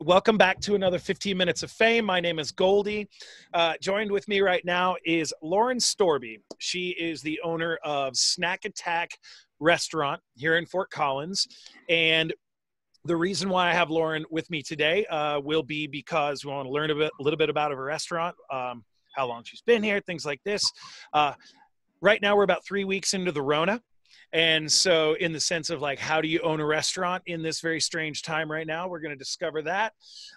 welcome back to another 15 Minutes of Fame. My name is Goldie. Uh, joined with me right now is Lauren Storby. She is the owner of Snack Attack Restaurant here in Fort Collins. And the reason why I have Lauren with me today uh, will be because we want to learn a, bit, a little bit about her restaurant, um, how long she's been here, things like this. Uh, right now, we're about three weeks into the Rona. And so, in the sense of like, how do you own a restaurant in this very strange time right now? We're going to discover that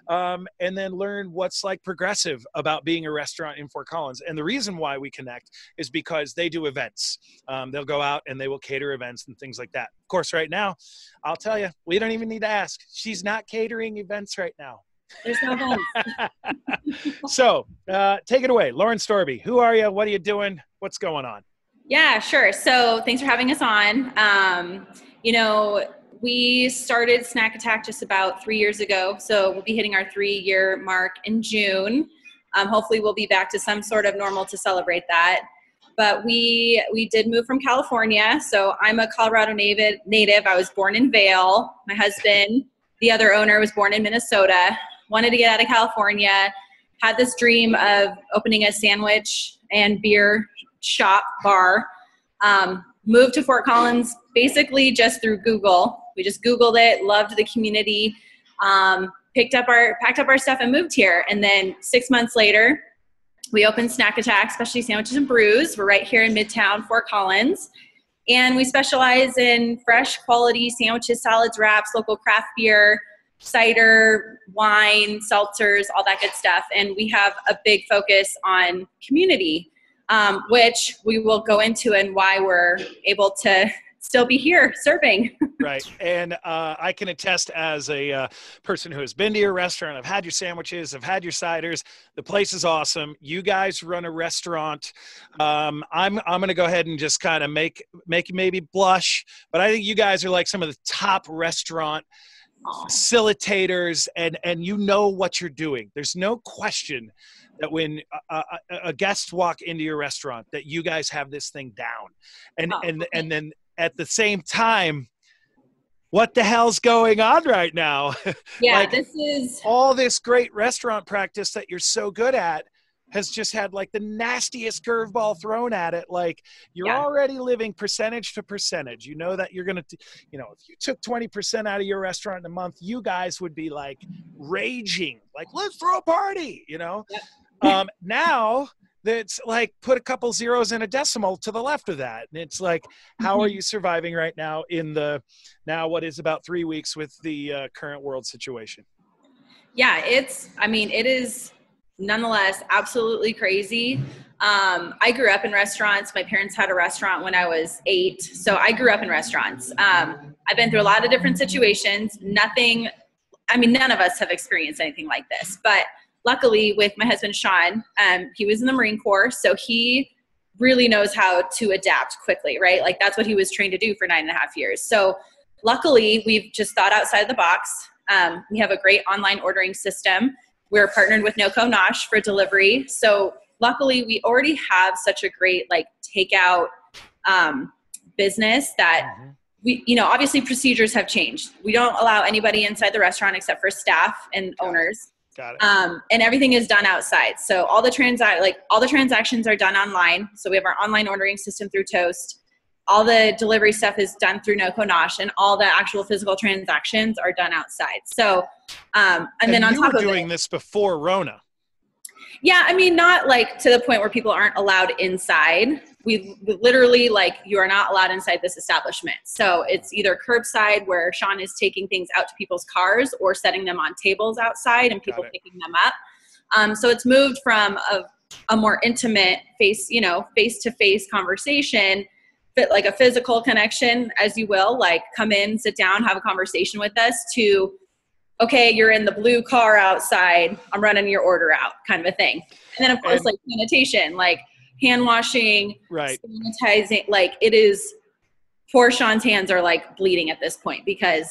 um, and then learn what's like progressive about being a restaurant in Fort Collins. And the reason why we connect is because they do events. Um, they'll go out and they will cater events and things like that. Of course, right now, I'll tell you, we don't even need to ask. She's not catering events right now. There's no events. so, uh, take it away, Lauren Storby. Who are you? What are you doing? What's going on? Yeah, sure. So thanks for having us on. Um, you know, we started Snack Attack just about three years ago. So we'll be hitting our three year mark in June. Um, hopefully, we'll be back to some sort of normal to celebrate that. But we we did move from California, so I'm a Colorado native. Native. I was born in Vail. My husband, the other owner, was born in Minnesota. Wanted to get out of California. Had this dream of opening a sandwich and beer shop bar. Um, moved to Fort Collins basically just through Google. We just Googled it, loved the community, um, picked up our packed up our stuff and moved here. And then six months later, we opened Snack Attack, specialty sandwiches and brews. We're right here in Midtown, Fort Collins. And we specialize in fresh quality sandwiches, salads, wraps, local craft beer, cider, wine, seltzers, all that good stuff. And we have a big focus on community um, which we will go into and why we're able to still be here serving. right. And uh, I can attest as a uh, person who has been to your restaurant, I've had your sandwiches, I've had your ciders. The place is awesome. You guys run a restaurant. Um, I'm, I'm going to go ahead and just kind of make, make maybe blush, but I think you guys are like some of the top restaurant facilitators and, and you know what you're doing. There's no question that when a, a, a guests walk into your restaurant that you guys have this thing down. And oh, and and then at the same time what the hell's going on right now? Yeah like, this is all this great restaurant practice that you're so good at has just had like the nastiest curveball thrown at it. Like you're yeah. already living percentage to percentage. You know that you're going to, you know, if you took 20% out of your restaurant in a month, you guys would be like raging, like, let's throw a party, you know? Yep. Um, now that's like put a couple zeros in a decimal to the left of that. And it's like, how are mm-hmm. you surviving right now in the now what is about three weeks with the uh, current world situation? Yeah, it's, I mean, it is nonetheless absolutely crazy. Um, I grew up in restaurants. My parents had a restaurant when I was eight. So I grew up in restaurants. Um, I've been through a lot of different situations. Nothing, I mean, none of us have experienced anything like this, but luckily with my husband Sean, um, he was in the Marine Corps, so he really knows how to adapt quickly, right? Like that's what he was trained to do for nine and a half years. So luckily, we've just thought outside the box. Um, we have a great online ordering system. We're partnered with NoCo Nosh for delivery. So luckily, we already have such a great like takeout um, business that. Mm-hmm. We, you know, obviously procedures have changed. We don't allow anybody inside the restaurant except for staff and owners. Got it. Um, and everything is done outside. So all the transact like all the transactions are done online. So we have our online ordering system through Toast. All the delivery stuff is done through NoCo Nosh, and all the actual physical transactions are done outside. So, um, and, and then on top of doing it, this before Rona. Yeah, I mean, not like to the point where people aren't allowed inside. We literally like you are not allowed inside this establishment. So it's either curbside where Sean is taking things out to people's cars or setting them on tables outside and people picking them up. Um, so it's moved from a, a more intimate face, you know, face to face conversation, but like a physical connection, as you will, like come in, sit down, have a conversation with us, to okay, you're in the blue car outside, I'm running your order out, kind of a thing. And then of course, and, like sanitation, like hand washing, right, sanitizing. Like it is. Poor Sean's hands are like bleeding at this point because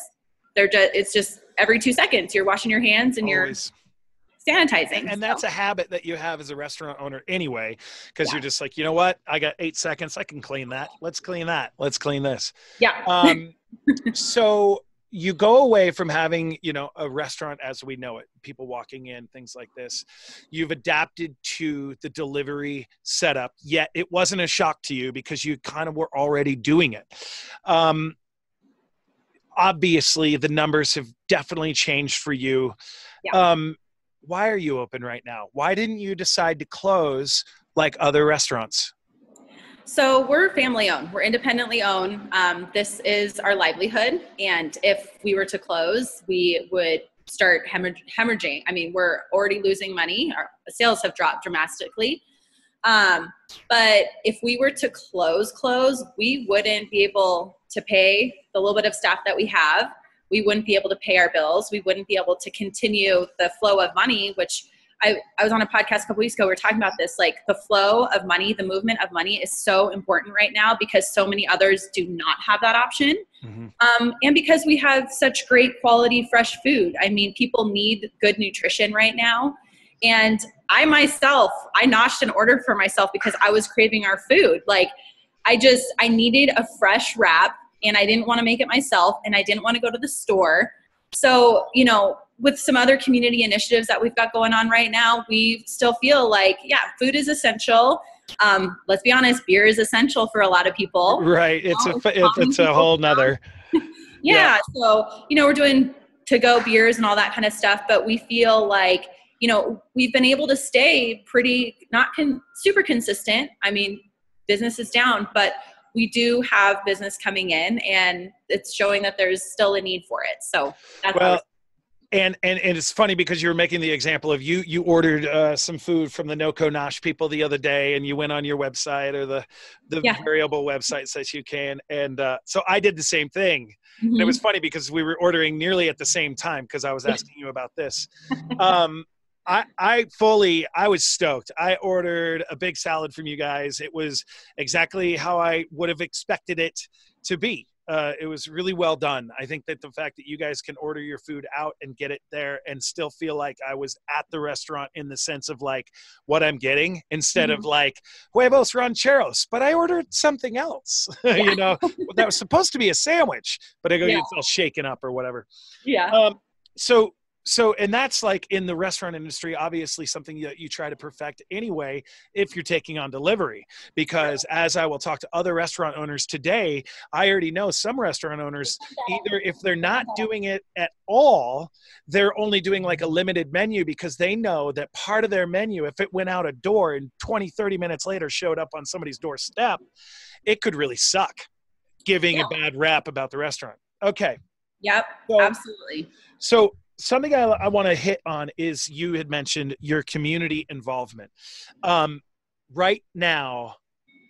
they're just. It's just every two seconds you're washing your hands and Always. Sanitizing. And, and so. that's a habit that you have as a restaurant owner anyway, because yeah. you're just like, you know what? I got eight seconds. I can clean that. Let's clean that. Let's clean this. Yeah. Um, so you go away from having you know a restaurant as we know it people walking in things like this you've adapted to the delivery setup yet it wasn't a shock to you because you kind of were already doing it um, obviously the numbers have definitely changed for you yeah. um, why are you open right now why didn't you decide to close like other restaurants so we're family owned. We're independently owned. Um, this is our livelihood, and if we were to close, we would start hemorrhaging. I mean, we're already losing money. Our sales have dropped dramatically. Um, but if we were to close, close, we wouldn't be able to pay the little bit of staff that we have. We wouldn't be able to pay our bills. We wouldn't be able to continue the flow of money, which I, I was on a podcast a couple weeks ago. We are talking about this. Like the flow of money, the movement of money is so important right now because so many others do not have that option. Mm-hmm. Um, and because we have such great quality, fresh food. I mean, people need good nutrition right now. And I myself, I notched an order for myself because I was craving our food. Like, I just, I needed a fresh wrap and I didn't want to make it myself and I didn't want to go to the store. So, you know, with some other community initiatives that we've got going on right now, we still feel like, yeah, food is essential. Um, let's be honest, beer is essential for a lot of people. Right. It's a it's, it's a whole nother. yeah, yeah. So you know, we're doing to go beers and all that kind of stuff, but we feel like you know we've been able to stay pretty not con- super consistent. I mean, business is down, but we do have business coming in and it's showing that there's still a need for it. So that's well, and, and and it's funny because you were making the example of you you ordered uh, some food from the NoCo Nosh people the other day, and you went on your website or the the yeah. variable website says you can, and uh, so I did the same thing. Mm-hmm. And it was mm-hmm. funny because we were ordering nearly at the same time because I was asking you about this. Um, I, I fully I was stoked. I ordered a big salad from you guys. It was exactly how I would have expected it to be. Uh, it was really well done. I think that the fact that you guys can order your food out and get it there and still feel like I was at the restaurant in the sense of like what I'm getting instead mm-hmm. of like huevos rancheros, but I ordered something else. Yeah. you know, that was supposed to be a sandwich, but I go, yeah. it's all shaken up or whatever. Yeah. Um, so so and that's like in the restaurant industry obviously something that you try to perfect anyway if you're taking on delivery. Because as i will talk to other restaurant owners today i already know some restaurant owners either if they're not doing it at all they're only doing like a limited menu because they know that part of their menu if it went out a door and 20 30 minutes later showed up on somebody's doorstep it could really suck giving yeah. a bad rap about the restaurant. Okay. Yep. So, absolutely. so something I, I want to hit on is you had mentioned your community involvement. Um, right now,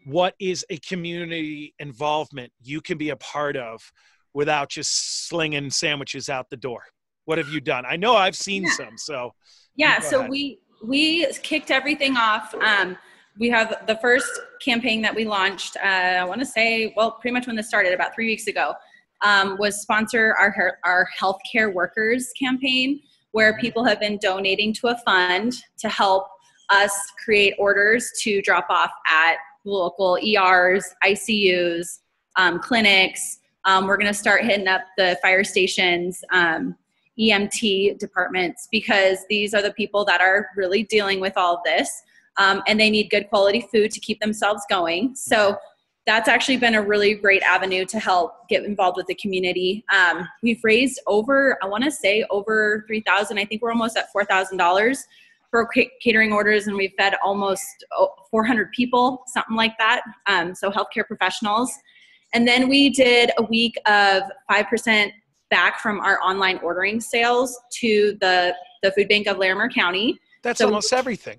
what is a community involvement you can be a part of without just slinging sandwiches out the door? What have you done? I know I've seen yeah. some, so yeah. So ahead. we we kicked everything off. Um, we have the first campaign that we launched. Uh, I want to say, well, pretty much when this started, about three weeks ago um, was sponsor our, our healthcare workers campaign, where people have been donating to a fund to help us create orders to drop off at local ERs, ICUs, um, clinics. Um, we're going to start hitting up the fire stations, um, EMT departments, because these are the people that are really dealing with all of this. Um, and they need good quality food to keep themselves going. So that's actually been a really great avenue to help get involved with the community. Um, we've raised over, I want to say over 3000 I think we're almost at $4,000 for catering orders, and we've fed almost oh, 400 people, something like that. Um, so, healthcare professionals. And then we did a week of 5% back from our online ordering sales to the, the food bank of Larimer County. That's so almost we, everything.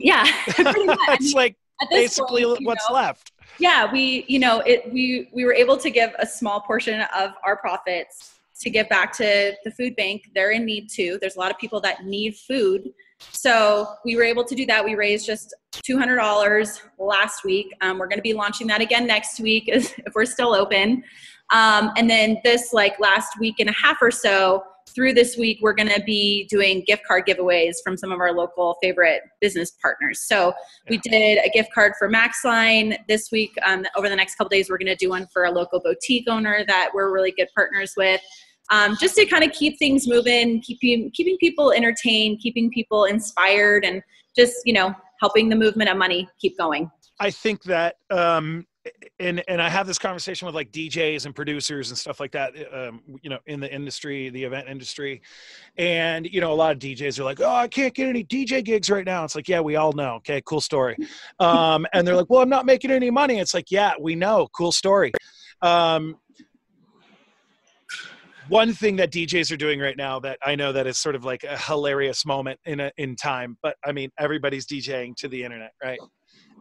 Yeah. it's like basically point, what's know, left yeah we you know it we we were able to give a small portion of our profits to give back to the food bank. They're in need too. There's a lot of people that need food. So we were able to do that. We raised just $200 last week. Um, we're going to be launching that again next week if we're still open. Um, and then this like last week and a half or so through this week, we're going to be doing gift card giveaways from some of our local favorite business partners. So we did a gift card for Maxline this week. Um, over the next couple days, we're going to do one for a local boutique owner that we're really good partners with. um, just to kind of keep things moving, keeping keeping people entertained, keeping people inspired, and just you know helping the movement of money keep going. I think that um, and and I have this conversation with like DJs and producers and stuff like that, um, you know, in the industry, the event industry, and you know, a lot of DJs are like, "Oh, I can't get any DJ gigs right now." It's like, yeah, we all know. Okay, cool story. Um, and they're like, "Well, I'm not making any money." It's like, yeah, we know. Cool story. Um, one thing that DJs are doing right now that I know that is sort of like a hilarious moment in a, in time, but I mean, everybody's DJing to the internet, right?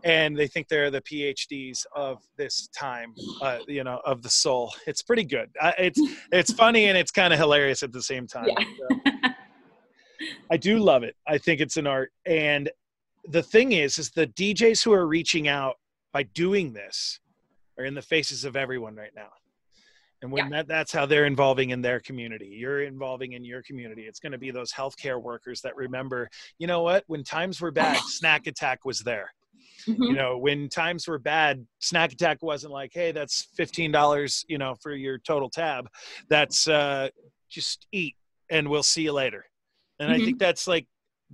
And they think they're the PhDs of this time, uh, you know, of the soul. It's pretty good. Uh, it's it's funny and it's kind of hilarious at the same time. Yeah. So, I do love it. I think it's an art, and the thing is, is the DJs who are reaching out by doing this are in the faces of everyone right now. And when yeah. that, that's how they're involving in their community, you're involving in your community. It's going to be those healthcare workers that remember, you know what, when times were bad, Snack Attack was there Mm-hmm. You know, when times were bad, Snack Attack wasn't like, hey, that's fifteen dollars, you know, for your total tab. That's uh, just eat and we'll see you later. And mm-hmm. I think that's like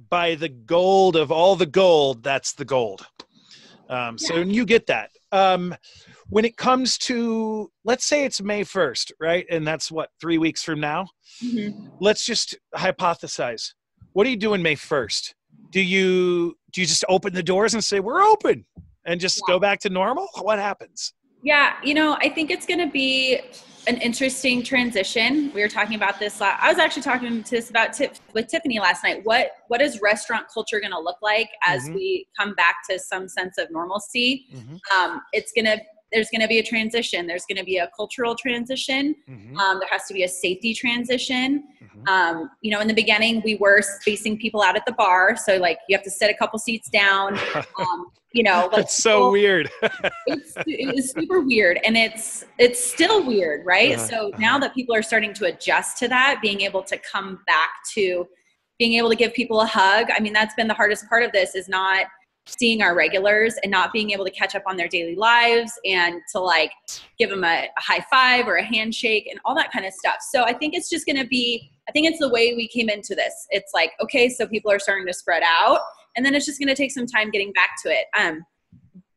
by the gold of all the gold, that's the gold. Um, yeah. So you get that. Um, when it comes to, let's say it's May 1st, right? And that's what, three weeks from now? Mm-hmm. Let's just hypothesize. What are you doing May 1st? Do you do you just open the doors and say we're open and just yeah. go back to normal what happens yeah you know i think it's going to be an interesting transition we were talking about this i was actually talking to this about tip with tiffany last night what what is restaurant culture going to look like as mm-hmm. we come back to some sense of normalcy mm-hmm. um, it's going to there's going to be a transition. There's going to be a cultural transition. Mm-hmm. Um, there has to be a safety transition. Mm-hmm. Um, you know, in the beginning, we were spacing people out at the bar, so like you have to sit a couple seats down. Um, you know, like, that's so weird. it's, it's super weird, and it's it's still weird, right? Uh-huh. So now uh-huh. that people are starting to adjust to that, being able to come back to being able to give people a hug. I mean, that's been the hardest part of this is not seeing our regulars and not being able to catch up on their daily lives and to like give them a, a high five or a handshake and all that kind of stuff. So I think it's just going to be, I think it's the way we came into this. It's like, okay, so people are starting to spread out and then it's just going to take some time getting back to it. Um,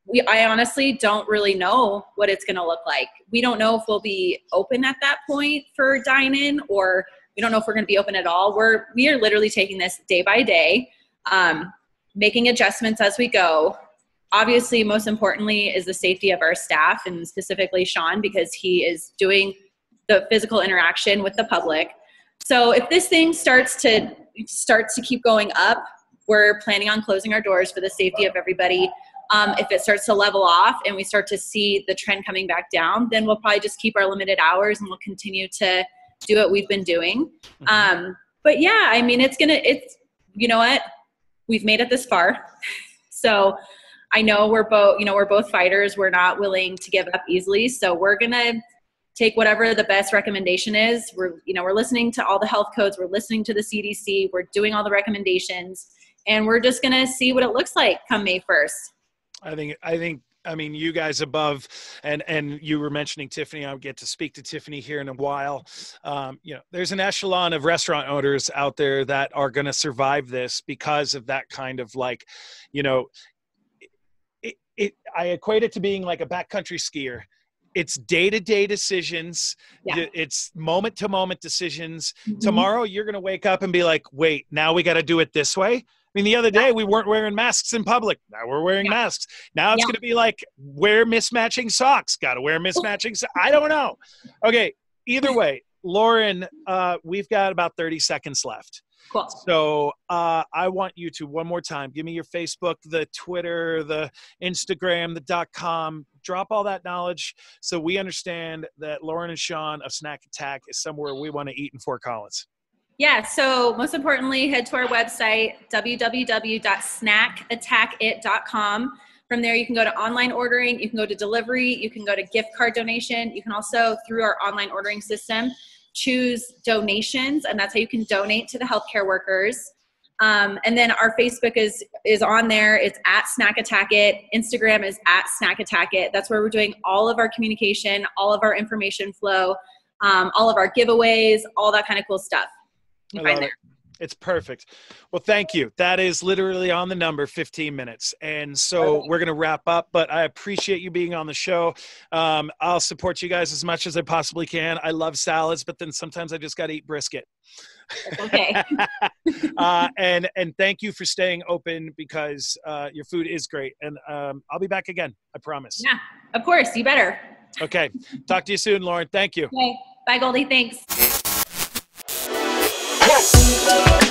we, I honestly don't really know what it's going to look like. We don't know if we'll be open at that point for dine in or we don't know if we're going to be open at all. We're, we are literally taking this day by day. Um, making adjustments as we go. Obviously, most importantly, is the safety of our staff and specifically Sean because he is doing the physical interaction with the public. So if this thing starts to starts to keep going up, we're planning on closing our doors for the safety of everybody. Um, if it starts to level off and we start to see the trend coming back down, then we'll probably just keep our limited hours and we'll continue to do what we've been doing. Mm-hmm. Um, but yeah, I mean, it's gonna, it's, you know what? We've made it this far. So I know we're both, you know, we're both fighters. We're not willing to give up easily. So we're going to take whatever the best recommendation is. We're, you know, we're listening to all the health codes. We're listening to the CDC. We're doing all the recommendations and we're just going to see what it looks like come May 1st. I think, I think I mean, you guys above, and and you were mentioning Tiffany. I'll get to speak to Tiffany here in a while. Um, you know, there's an echelon of restaurant owners out there that are going to survive this because of that kind of like, you know, it, it. I equate it to being like a backcountry skier it's day-to-day decisions yeah. it's moment-to-moment decisions mm-hmm. tomorrow you're going to wake up and be like wait now we got to do it this way I mean, the other day we weren't wearing masks in public. Now we're wearing yeah. masks. Now it's yeah. going to be like wear mismatching socks. Got to wear mismatching. So- I don't know. Okay. Either way, Lauren, uh, we've got about 30 seconds left. Cool. So uh, I want you to one more time give me your Facebook, the Twitter, the Instagram, the dot com. Drop all that knowledge so we understand that Lauren and Sean of Snack Attack is somewhere we want to eat in Fort Collins. Yeah, so most importantly, head to our website, www.snackattackit.com. From there, you can go to online ordering, you can go to delivery, you can go to gift card donation. You can also, through our online ordering system, choose donations, and that's how you can donate to the healthcare workers. Um, and then our Facebook is is on there. It's at Snack Attack It. Instagram is at Snack Attack It. That's where we're doing all of our communication, all of our information flow. um, all of our giveaways, all that kind of cool stuff. I love there. it. It's perfect. Well, thank you. That is literally on the number 15 minutes. And so we're going to wrap up, but I appreciate you being on the show. Um, I'll support you guys as much as I possibly can. I love salads, but then sometimes I just got to eat brisket. That's okay. uh, and and thank you for staying open because uh, your food is great. And um, I'll be back again. I promise. yeah, of course. You better. Okay. Talk to you soon, Lauren. Thank you. Okay. Bye, Goldie. Thanks. Yes.